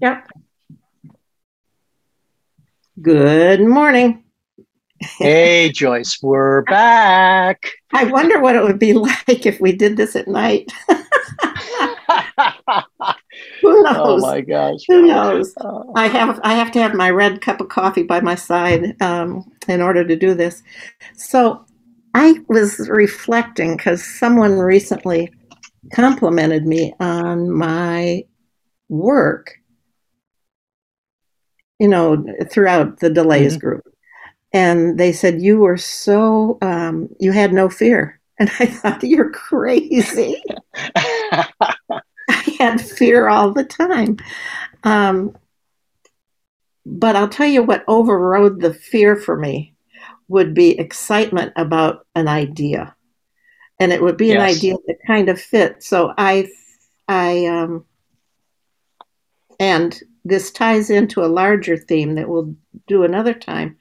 Yep. Good morning. Hey, Joyce, we're back. I wonder what it would be like if we did this at night. Who knows? Oh my gosh. Who knows? Uh, I have I have to have my red cup of coffee by my side um, in order to do this. So I was reflecting because someone recently complimented me on my work. You know, throughout the Delhaize Mhm. group, and they said you were so um, you had no fear, and I thought you're crazy. I had fear all the time. Um, but I'll tell you what overrode the fear for me would be excitement about an idea. And it would be an idea that kind of fit. So I, I, um, and this ties into a larger theme that we'll do another time,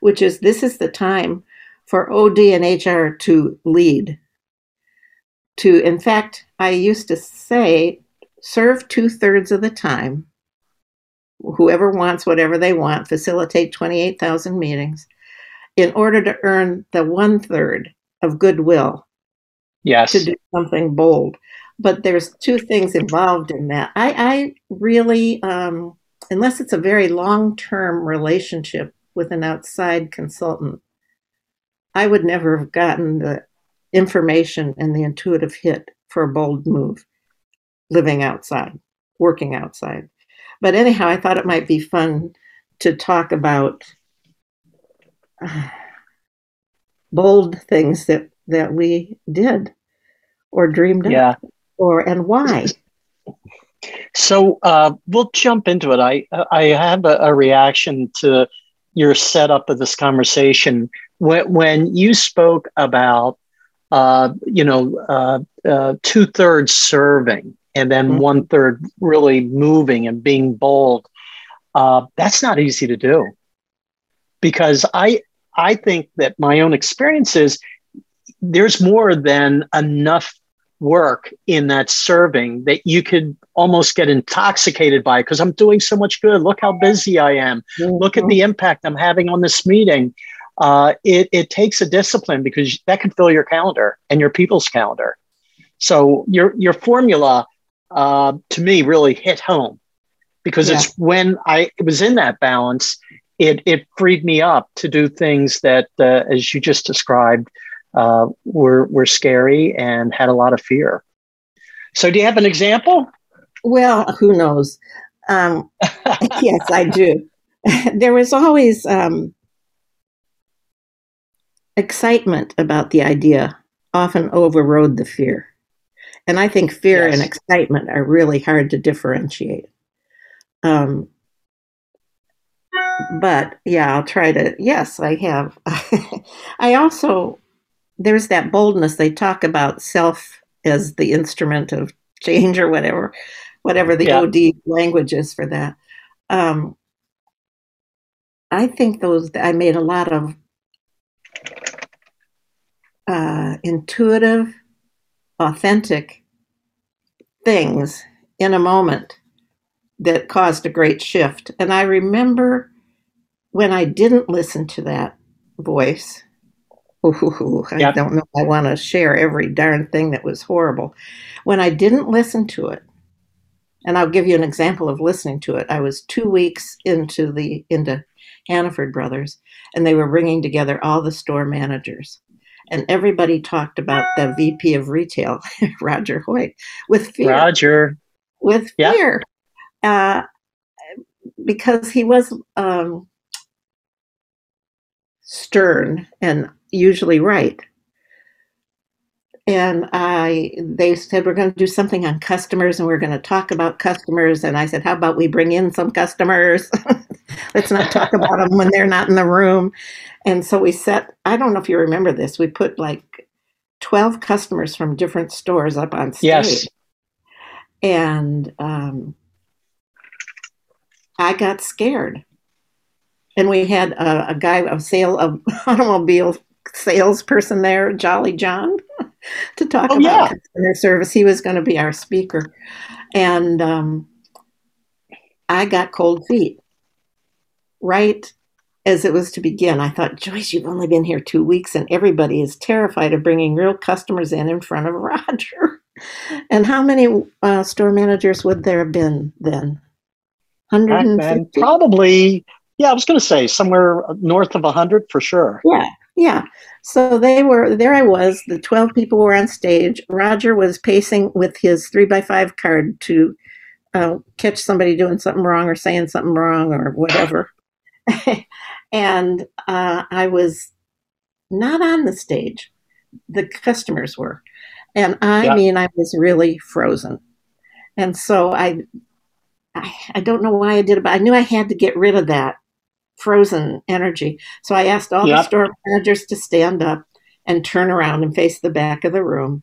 which is this is the time for OD and HR to lead. To, in fact, I used to say, serve two thirds of the time. Whoever wants whatever they want, facilitate 28,000 meetings in order to earn the one third of goodwill yes. to do something bold. But there's two things involved in that. I, I really, um, unless it's a very long term relationship with an outside consultant, I would never have gotten the information and the intuitive hit for a bold move living outside, working outside. But anyhow, I thought it might be fun to talk about uh, bold things that, that we did or dreamed Yeah. up or and why. So uh, we'll jump into it. I I have a, a reaction to your setup of this conversation when when you spoke about uh, you know uh, uh, two thirds serving and then Mhm. one third really moving and being bold. Uh, that's not easy to do because I I think that my own experience is there's more than enough work in that serving that you could almost get intoxicated by because I'm doing so much good. Look how busy I am. Look at the impact I'm having on this meeting. Uh, it, it takes a discipline because that can fill your calendar and your people's calendar. So your your formula uh, to me really hit home because it's when I was in that balance, it it freed me up to do things that, uh, as you just described, uh, were were scary and had a lot of fear. So, do you have an example? Well, who knows? Um, yes, I do. there was always um, excitement about the idea, often overrode the fear. And I think fear and excitement are really hard to differentiate. Um, but yeah, I'll try to. Yes, I have. I also, there's that boldness. They talk about self as the instrument of change or whatever, whatever the Yeah. OD language is for that. Um, I think those, I made a lot of uh, intuitive, authentic things in a moment that caused a great shift. And I remember when I didn't listen to that voice. Ooh, I Yep. don't know. I want to share every darn thing that was horrible. When I didn't listen to it, and I'll give you an example of listening to it. I was two weeks into the into Hannaford Brothers, and they were bringing together all the store managers, and everybody talked about the VP of retail, Roger Hoyt, with fear Roger. with fear uh, because he was um, stern and usually right. And I, they said we're going to do something on customers, and we're going to talk about customers. And I said, how about we bring in some customers? Let's not talk about them when they're not in the room. And so we set. I don't know if you remember this. We put like twelve customers from different stores up on stage Yes. and um, I got scared. And we had a, a guy, a sale of automobile salesperson there, Jolly John, to talk Oh, about yeah. customer service. He was going to be our speaker, and um, I got cold feet. Right as it was to begin, I thought, Joyce, you've only been here two weeks and everybody is terrified of bringing real customers in in front of Roger. And how many uh, store managers would there have been then? 150? Probably, yeah, I was going to say somewhere north of 100 for sure. Yeah, yeah. So they were, there I was, the 12 people were on stage. Roger was pacing with his three by five card to uh, catch somebody doing something wrong or saying something wrong or whatever. and uh, I was not on the stage. The customers were. And I yeah. mean, I was really frozen. And so I, I, I don't know why I did it, but I knew I had to get rid of that frozen energy. So I asked all the store managers to stand up and turn around and face the back of the room.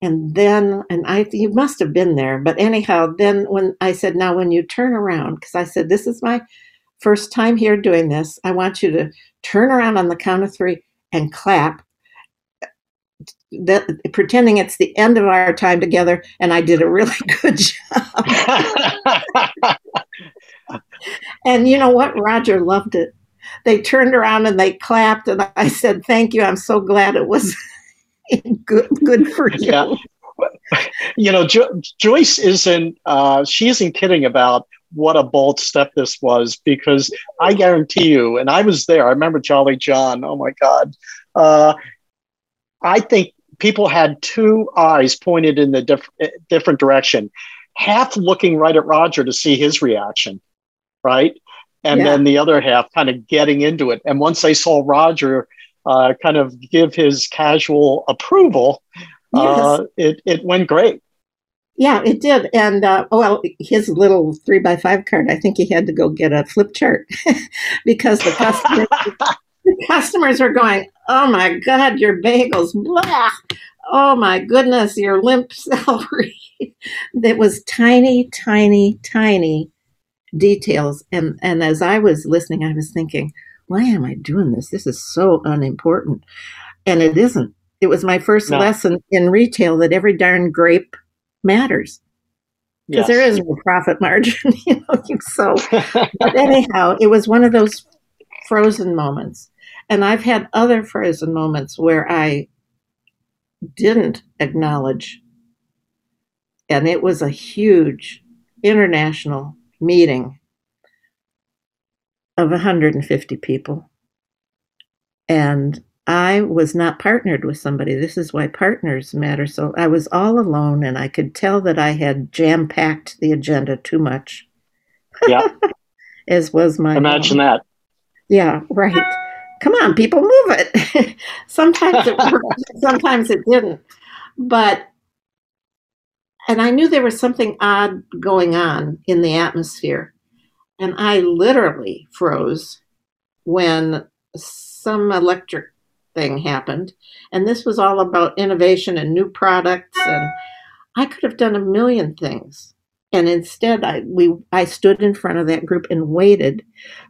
And then, and I, you must have been there, but anyhow, then when I said, now when you turn around, because I said, this is my first time here doing this, I want you to turn around on the count of three and clap that pretending it's the end of our time together and I did a really good job. and you know what? Roger loved it. They turned around and they clapped and I said, "Thank you. I'm so glad it was good good for you." Yeah. You know, jo- Joyce isn't uh, she isn't kidding about what a bold step this was because I guarantee you, and I was there. I remember Jolly John. Oh my God. Uh, I think people had two eyes pointed in the diff- different direction, half looking right at Roger to see his reaction, right? And yeah. then the other half kind of getting into it. And once they saw Roger uh, kind of give his casual approval, yes. uh, it, it went great. Yeah, it did. And uh, well, his little three by five card, I think he had to go get a flip chart because the customers, the customers were going, "Oh my God, your bagels!" Blah. Oh my goodness, your limp celery. It was tiny, tiny, tiny details. And and as I was listening, I was thinking, why am I doing this? This is so unimportant. And it isn't. It was my first no. lesson in retail that every darn grape matters because yes. there is no profit margin, you know. So, but anyhow, it was one of those frozen moments, and I've had other frozen moments where I didn't acknowledge, and it was a huge international meeting of 150 people, and I was not partnered with somebody. This is why partners matter. So I was all alone, and I could tell that I had jam packed the agenda too much. Yeah. As was my. Imagine that. Yeah, right. Come on, people, move it. sometimes it worked, sometimes it didn't. But, and I knew there was something odd going on in the atmosphere. And I literally froze when some electric thing happened. And this was all about innovation and new products. And I could have done a million things. And instead, I, we, I stood in front of that group and waited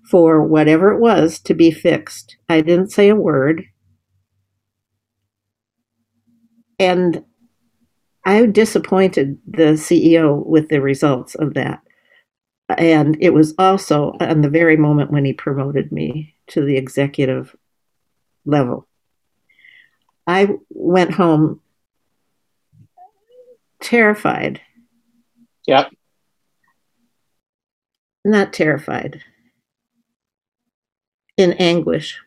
for whatever it was to be fixed. I didn't say a word. And I disappointed the CEO with the results of that. And it was also on the very moment when he promoted me to the executive level. I went home terrified. Yep. Not terrified. In anguish.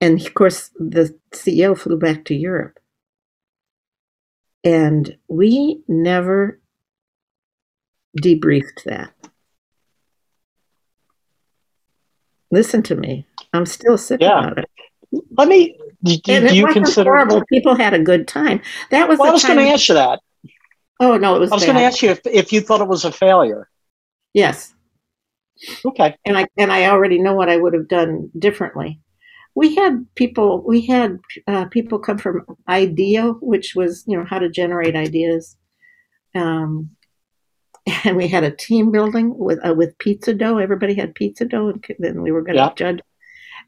And of course, the CEO flew back to Europe. And we never debriefed that. Listen to me. I'm still sick yeah. about it. Let me. Do, do, you consider horrible? People had a good time. That was. Well, I was going to ask you that. Oh no, it was. I was going to ask you if, if you thought it was a failure. Yes. Okay. And I and I already know what I would have done differently. We had people. We had uh, people come from IDEO, which was you know how to generate ideas. Um, and we had a team building with uh, with pizza dough. Everybody had pizza dough, and then we were going to yeah. judge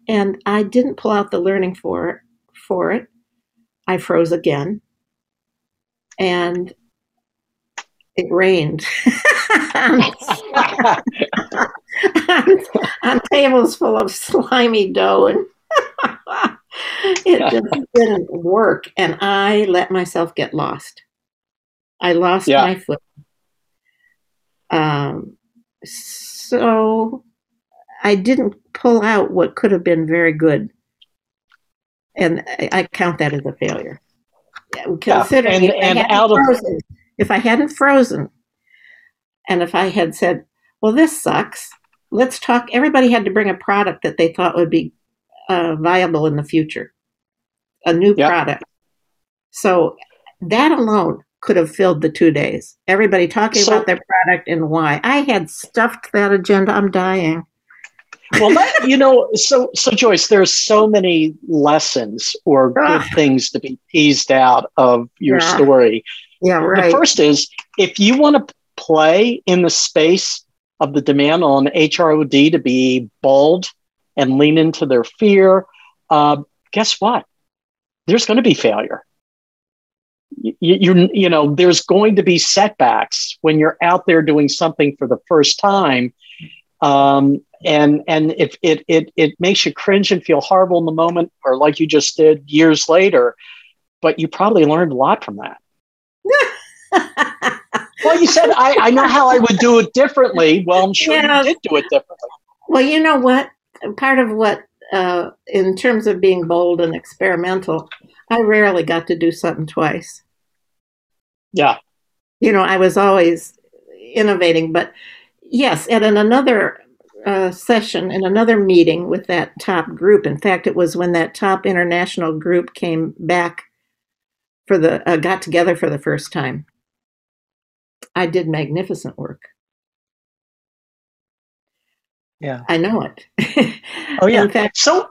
and I didn't pull out the learning for for it. I froze again. And it rained. On, on, tables full of slimy dough. And it just didn't work. And i let myself get lost. I lost yeah. my foot um, so i didn't pull out what could have been very good. And i, I count that as a failure. Considering yeah, and, and out frozen, of if I hadn't frozen and if I had said, well, this sucks, let's talk, everybody had to bring a product that they thought would be uh, viable in the future, a new yep. product. So that alone could have filled the two days. Everybody talking so, about their product and why. I had stuffed that agenda. I'm dying. well, that, you know, so so Joyce, there's so many lessons or good things to be teased out of your yeah. story. Yeah, right. The first is if you want to play in the space of the demand on HROD to be bold and lean into their fear, uh, guess what? There's going to be failure. You, you, you know, there's going to be setbacks when you're out there doing something for the first time. Um, and and if it, it it makes you cringe and feel horrible in the moment, or like you just did years later, but you probably learned a lot from that well, you said I, I know how I would do it differently. Well, I'm sure yeah. you did do it differently. Well, you know what? Part of what, uh, in terms of being bold and experimental, I rarely got to do something twice. Yeah. You know, I was always innovating, but yes, at an, another uh, session, in another meeting with that top group, in fact, it was when that top international group came back for the, uh, got together for the first time I did magnificent work. Yeah. I know it. Oh, yeah. in fact, so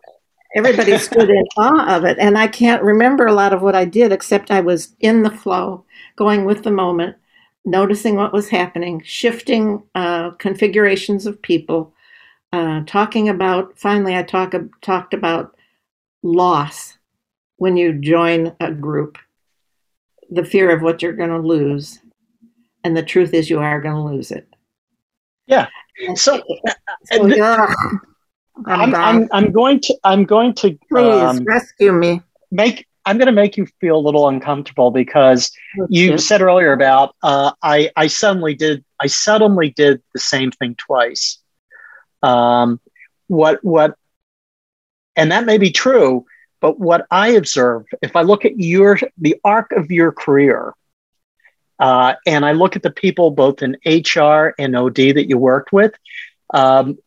everybody stood in awe of it. And I can't remember a lot of what I did, except I was in the flow, going with the moment, noticing what was happening, shifting uh, configurations of people, uh, talking about, finally, I talk, talked about loss when you join a group, the fear of what you're going to lose and the truth is you are going to lose it. Yeah. So, so uh, I'm, I'm, I'm, going to I'm going to please um, rescue me. Make I'm going to make you feel a little uncomfortable because you said earlier about uh, I I suddenly did I suddenly did the same thing twice. Um, what what, and that may be true, but what I observe, if I look at your the arc of your career, uh, and I look at the people both in HR and OD that you worked with. Um,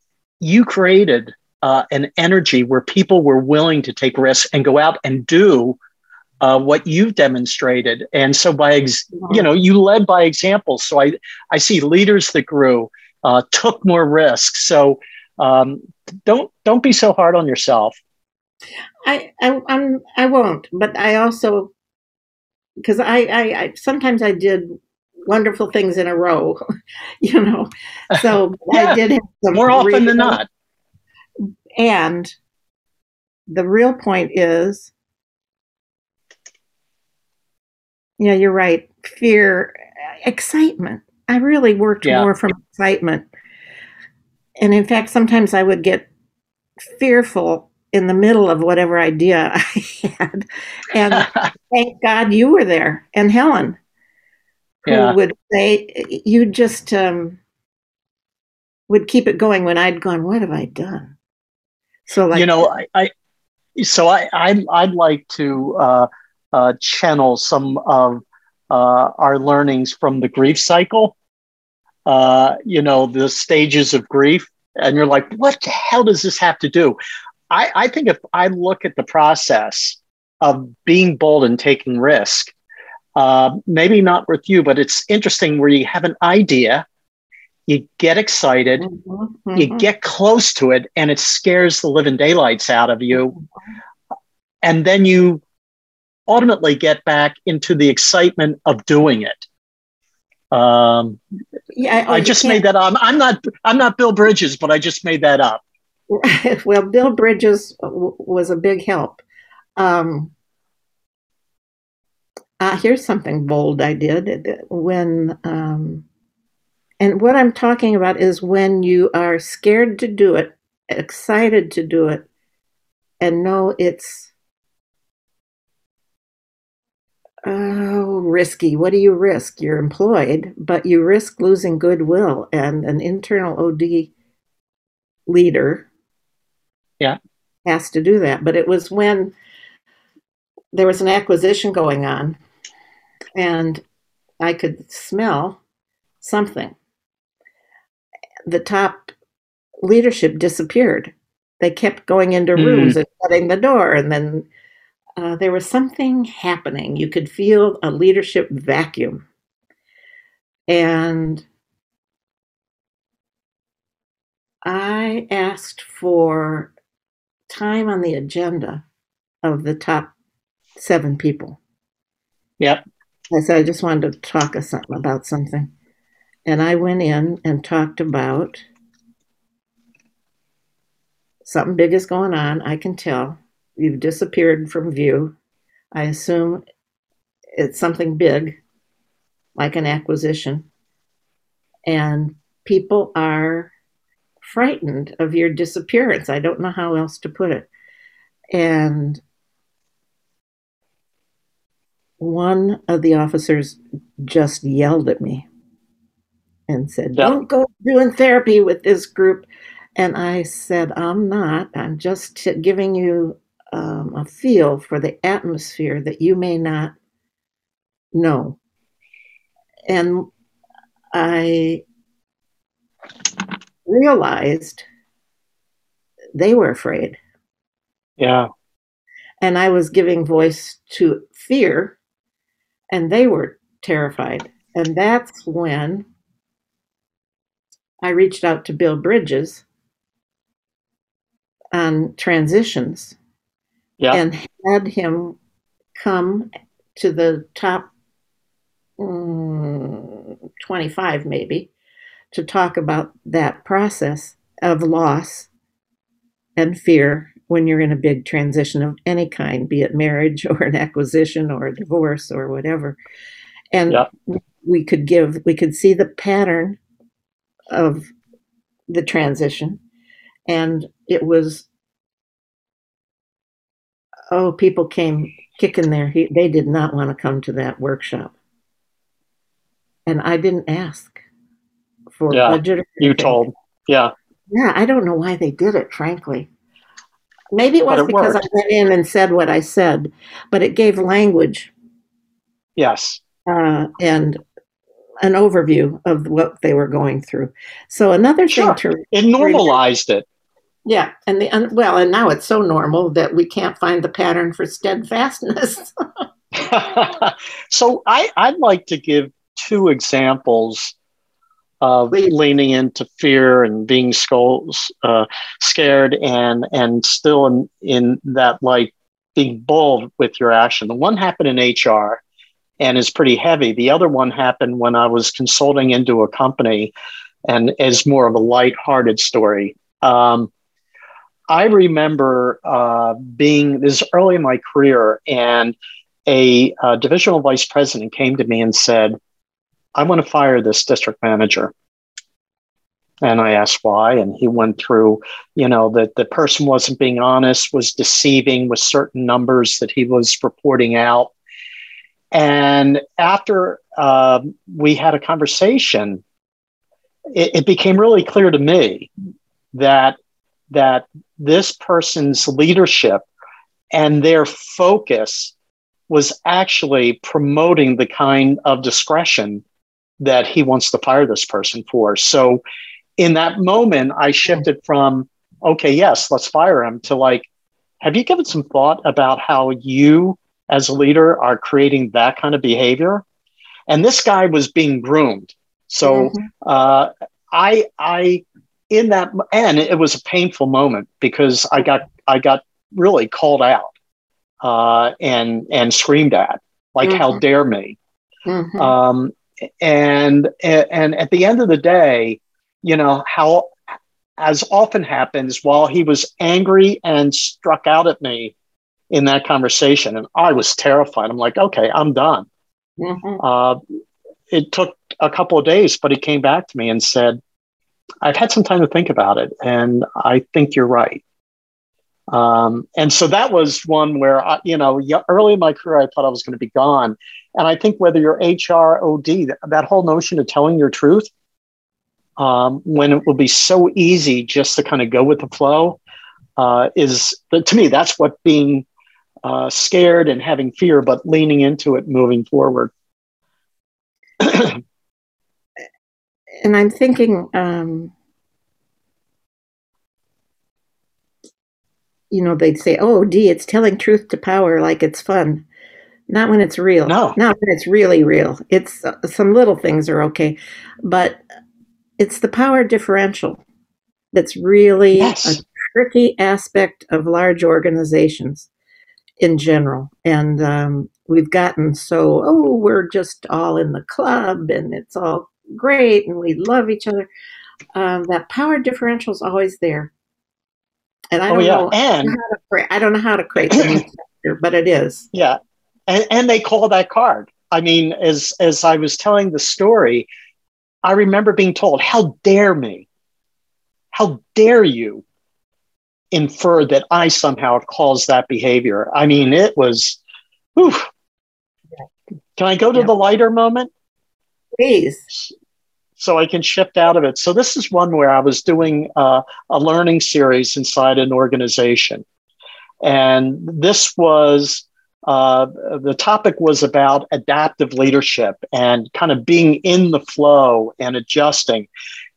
you created uh, an energy where people were willing to take risks and go out and do uh, what you've demonstrated. And so, by ex- you know, you led by example. So I I see leaders that grew, uh, took more risks. So um, don't don't be so hard on yourself. I, I I'm I won't, but I also because I, I, I sometimes I did wonderful things in a row, you know. So yeah, I did have some more often real, than not. And the real point is, yeah, you're right. Fear, excitement. I really worked yeah. more from excitement. And in fact, sometimes I would get fearful in the middle of whatever idea I had. And thank God you were there and Helen, who yeah. would say, you just um, would keep it going when I'd gone, what have I done? So, like, you know, I, I so I, I, I'd like to uh, uh, channel some of uh, our learnings from the grief cycle. Uh, you know, the stages of grief and you're like, what the hell does this have to do? I, I think if I look at the process of being bold and taking risk, uh, maybe not with you, but it's interesting where you have an idea, you get excited, mm-hmm, mm-hmm. you get close to it, and it scares the living daylights out of you. Mm-hmm. And then you ultimately get back into the excitement of doing it. Um, yeah, I just made that up. I'm not. I'm not Bill Bridges, but I just made that up. well, Bill Bridges w- was a big help. Um, uh, here's something bold I did when, um, and what I'm talking about is when you are scared to do it, excited to do it, and know it's oh, risky. What do you risk? You're employed, but you risk losing goodwill and an internal OD leader. Yeah. Has to do that. But it was when there was an acquisition going on and I could smell something. The top leadership disappeared. They kept going into mm. rooms and shutting the door, and then uh, there was something happening. You could feel a leadership vacuum. And I asked for time on the agenda of the top seven people. Yep. I said, I just wanted to talk something, about something. And I went in and talked about something big is going on. I can tell. You've disappeared from view. I assume it's something big, like an acquisition. And people are frightened of your disappearance. I don't know how else to put it. And one of the officers just yelled at me and said. Don't go doing therapy with this group. And I said, I'm not. I'm just t- giving you um, a feel for the atmosphere that you may not know. And I realized they were afraid. Yeah. And I was giving voice to fear and they were terrified. And that's when I reached out to Bill Bridges on transitions yeah. and had him come to the top mm, 25 maybe to talk about that process of loss and fear when you're in a big transition of any kind, be it marriage or an acquisition or a divorce or whatever. And yeah. we could give, we could see the pattern of the transition. And it was, oh, people came kicking their he, they did not want to come to that workshop. And I didn't ask for yeah, budget. You told. Yeah. Yeah, I don't know why they did it, frankly. Maybe it was it because worked. I went in and said what I said, but it gave language. Yes. Uh, and an overview of what they were going through. So another sure. thing to it normalized it. Yeah, and the and, well, and now it's so normal that we can't find the pattern for steadfastness. so I I'd like to give two examples of leaning into fear and being skulls, uh, scared and and still in, in that like being bold with your action. The one happened in HR and is pretty heavy. The other one happened when I was consulting into a company and is more of a light-hearted story. Um, I remember uh, being this is early in my career, and a uh, divisional vice president came to me and said, I want to fire this district manager. And I asked why, and he went through, you know, that the person wasn't being honest, was deceiving with certain numbers that he was reporting out. And after uh, we had a conversation, it, it became really clear to me that that this person's leadership and their focus was actually promoting the kind of discretion that he wants to fire this person for. So in that moment, I shifted from, okay, yes, let's fire him to like, have you given some thought about how you as a leader are creating that kind of behavior? And this guy was being groomed. So mm-hmm. uh, I, I, in that, and it was a painful moment because I got, I got really called out uh, and and screamed at, like, mm-hmm. "How dare me!" Mm-hmm. Um, and and at the end of the day, you know how as often happens while he was angry and struck out at me in that conversation and i was terrified i'm like okay i'm done Mm-hmm. Uh, it took a couple of days, but he came back to me and said, I've had some time to think about it, and I think you're right. Um, and so that was one where, I, you know, early in my career, I thought I was going to be gone. And I think whether you're HR, OD, that, whole notion of telling your truth, um, when it will be so easy just to kind of go with the flow, uh, is to me, that's what being uh, scared and having fear, but leaning into it, moving forward. and I'm thinking, um, you know, they'd say, "Oh, D, it's telling truth to power like it's fun." Not when it's real. No. Not when it's really real. It's uh, some little things are okay, but it's the power differential that's really yes. a tricky aspect of large organizations in general. And um, we've gotten so, oh, we're just all in the club and it's all great and we love each other. Um, that power differential is always there. And I oh, don't, oh, yeah. know, and, how to create, I don't know how to create the new sector, but it is. Yeah. And, and they call that card. I mean, as, as I was telling the story, I remember being told, how dare me? How dare you infer that I somehow caused that behavior. I mean, it was, whew. Can I go to yeah. the lighter moment? Please. So I can shift out of it. So this is one where I was doing uh, a learning series inside an organization. And this was uh, the topic was about adaptive leadership and kind of being in the flow and adjusting.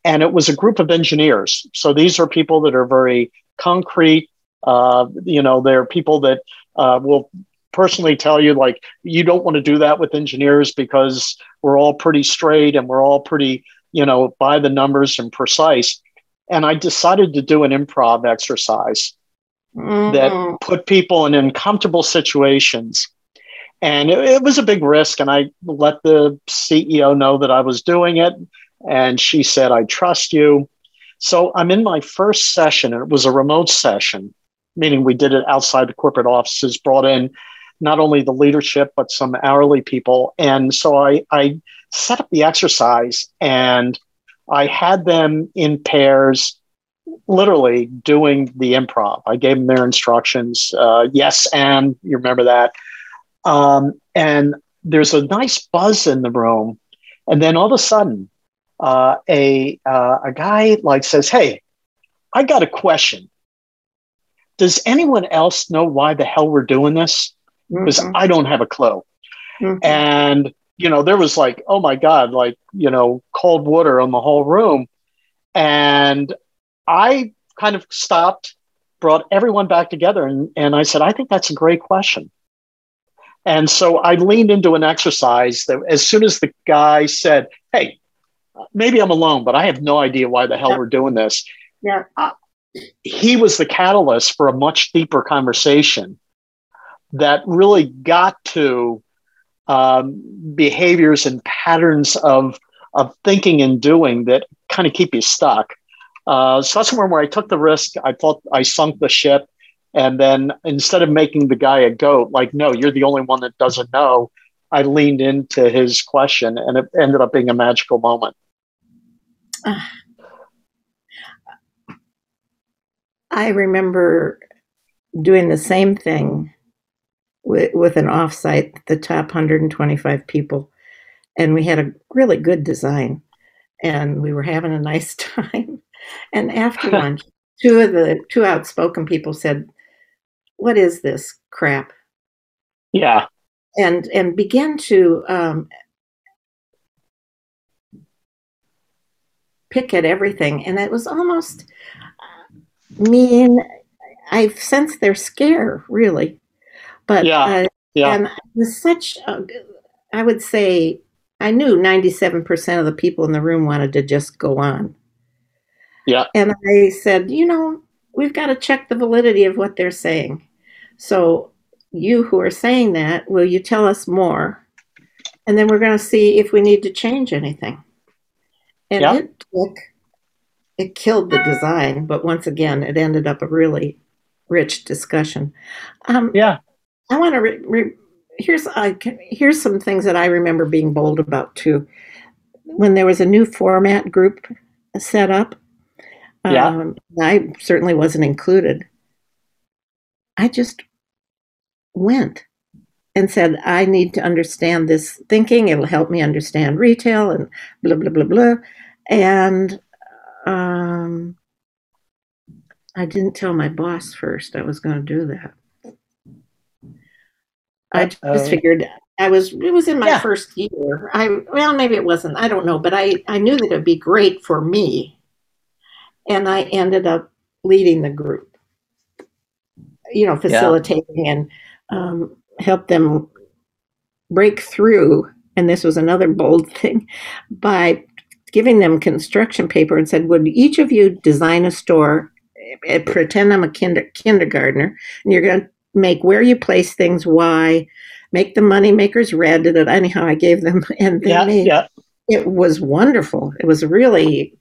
And it was a group of engineers. So these are people that are very concrete. Uh, you know, they're people that uh, will personally tell you like you don't want to do that with engineers because we're all pretty straight and we're all pretty you know by the numbers and precise and i decided to do an improv exercise mm-hmm. that put people in uncomfortable situations and it, it, was a big risk and i let the ceo know that i was doing it and she said i trust you so I'm in my first session, and it was a remote session, meaning we did it outside the corporate offices, brought in not only the leadership, but some hourly people. And so I, I set up the exercise and I had them in pairs, literally doing the improv. I gave them their instructions. Uh, yes, and you remember that. Um, and there's a nice buzz in the room. And then all of a sudden, uh, a uh, a guy like says, "Hey, I got a question. Does anyone else know why the hell we're doing this? Because mm-hmm. I don't have a clue." Mm-hmm. And you know, there was like, "Oh my god!" Like you know, cold water on the whole room, and I kind of stopped, brought everyone back together, and and I said, "I think that's a great question." And so I leaned into an exercise that as soon as the guy said, Hey, maybe I'm alone, but I have no idea why the hell yeah. we're doing this. Yeah. Uh, he was the catalyst for a much deeper conversation that really got to um, behaviors and patterns of of thinking and doing that kind of keep you stuck. Uh, so that's where, where I took the risk. I thought I sunk the ship. And then instead of making the guy a goat, like, no, you're the only one that doesn't know, I leaned into his question and it ended up being a magical moment. I remember doing the same thing with, with an offsite, the top 125 people, and we had a really good design, and we were having a nice time. And after lunch, two of the two outspoken people said, "What is this crap?" Yeah, and and began to um, pick at everything. And it was almost mean. I've sensed their scare, really. But yeah, uh, yeah. and it was such, a, I would say, I knew 97% of the people in the room wanted to just go on. Yeah. And I said, you know, we've got to check the validity of what they're saying. So, you who are saying that, will you tell us more? And then we're going to see if we need to change anything. And yeah. it took, it killed the design, but once again, it ended up a really rich discussion. Um, yeah. I want to re- re- here's I here's some things that I remember being bold about too. When there was a new format group set up, Yeah. um, I certainly wasn't included. I just went and said, I need to understand this thinking. It'll help me understand retail and blah, blah, blah, blah. And um, I didn't tell my boss first I was going to do that. I just Uh-oh. figured I was, it was in my Yeah. first year. I, well, maybe it wasn't. I don't know. But I, I knew that it'd be great for me. And I ended up leading the group, you know, facilitating and um, help them break through. And this was another bold thing by giving them construction paper and said, Would each of you design a store? eh, Pretend I'm a kinder, kindergartner, and you're going to make where you place things, why, make the money makers red. Anyhow, I gave them, and they Yeah. made Yeah. it was wonderful. It was really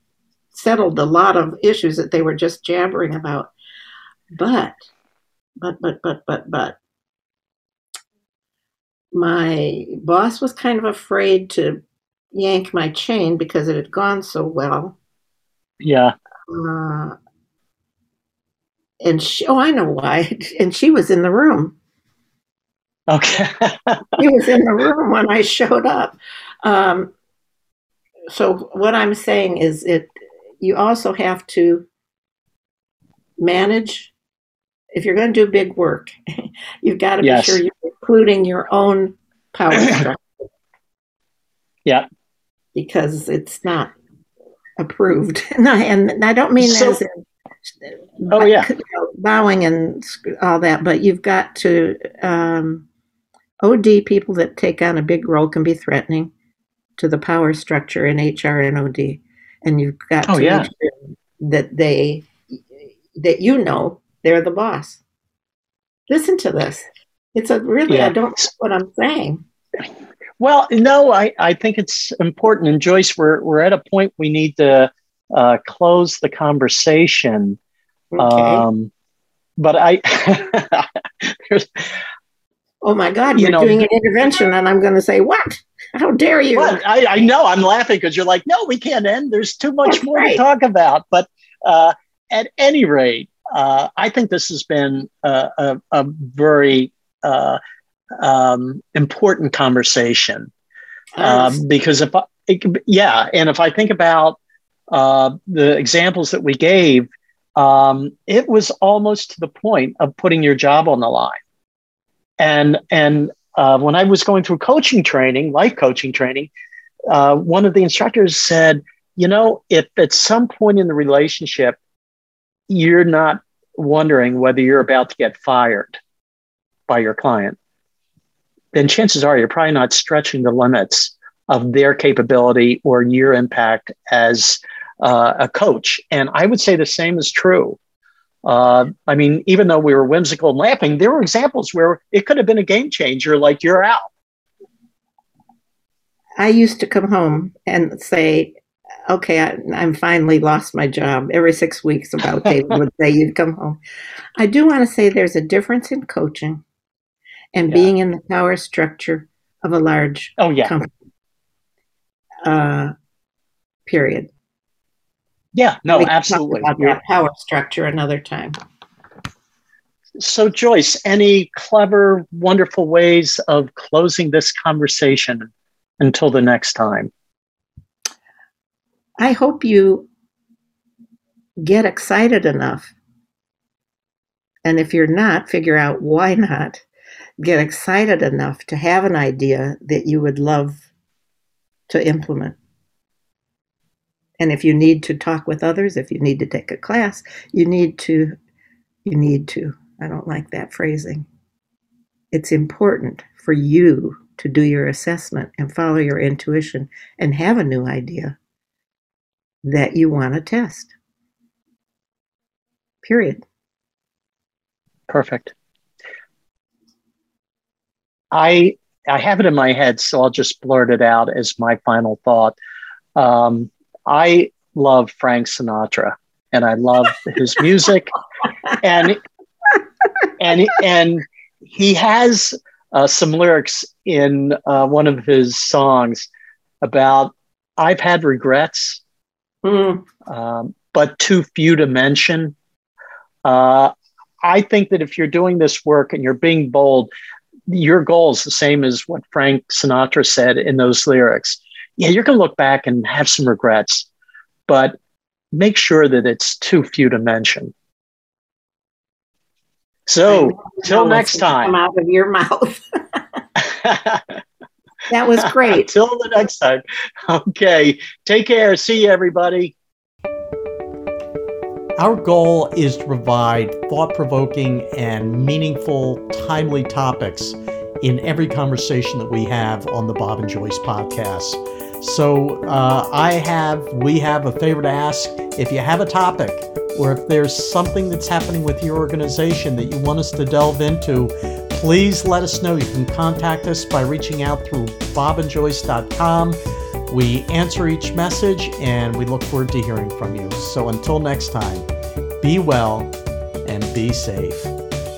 settled a lot of issues that they were just jabbering about. But, but, but, but, but, but, my boss was kind of afraid to yank my chain because it had gone so well. Yeah. Uh, and she, oh, I know why. And she was in the room. Okay. He was in the room when I showed up. Um, so what I'm saying is, it you also have to manage. If you're going to do big work, you've got to Yes. be sure you're including your own power structure. Yeah. because it's not approved. and, I, and I don't mean So- as in, Oh, yeah. bowing and all that, but you've got to um, OD people that take on a big role can be threatening to the power structure in HR and OD, and you've got Oh, to yeah. make sure that they that you know they're the boss. Listen to this. It's a really Yeah. I don't know what I'm saying. Well, no, I, I think it's important. And Joyce, we're, we're at a point we need to uh, close the conversation. Okay. Um, but I, there's, oh my God, you you're know, doing an intervention, and I'm going to say what? How dare you? Well, I, I know I'm laughing because you're like, no, we can't end. There's too much That's more right. to talk about. But uh, at any rate, uh, I think this has been a, a, a very uh, um, important conversation um, because if I, it, yeah, and if I think about uh, the examples that we gave, um, it was almost to the point of putting your job on the line. And and uh, when I was going through coaching training, life coaching training, uh, one of the instructors said, you know, if at some point in the relationship you're not wondering whether you're about to get fired by your client, then chances are you're probably not stretching the limits of their capability or your impact as uh, a coach. And I would say the same is true. Uh, I mean, even though we were whimsical and laughing, there were examples where it could have been a game changer, like you're out. I used to come home and say, okay, I, I'm finally lost my job. Every six weeks, about David would say, you'd come home. I do want to say there's a difference in coaching and Yeah. being in the power structure of a large Oh, yeah. company. Uh, period. Yeah, no, We can talk absolutely. About that power structure another time. So, Joyce, any clever, wonderful ways of closing this conversation until the next time? I hope you get excited enough. And if you're not, figure out why not. Get excited enough to have an idea that you would love to implement. And if you need to talk with others, if you need to take a class, you need to, you need to. I don't like that phrasing. It's important for you to do your assessment and follow your intuition and have a new idea that you want to test. Period. Perfect. I I have it in my head, so I'll just blurt it out as my final thought. Um, I love Frank Sinatra, and I love his music, and and and he has uh, some lyrics in uh, one of his songs about I've had regrets, mm. um, but too few to mention. Uh, I think that if you're doing this work and you're being bold, your goal is the same as what Frank Sinatra said in those lyrics. Yeah, you're going to look back and have some regrets, but make sure that it's too few to mention. So, till next time. Come out of your mouth. that was great. till the next time. Okay. Take care. See you, everybody. Our goal is to provide thought provoking and meaningful, timely topics in every conversation that we have on the Bob and Joyce podcast. So uh, I have, we have a favor to ask. If you have a topic or if there's something that's happening with your organization that you want us to delve into, please let us know. You can contact us by reaching out through bobandjoyce.com we answer each message and we look forward to hearing from you. So until next time, be well and be safe.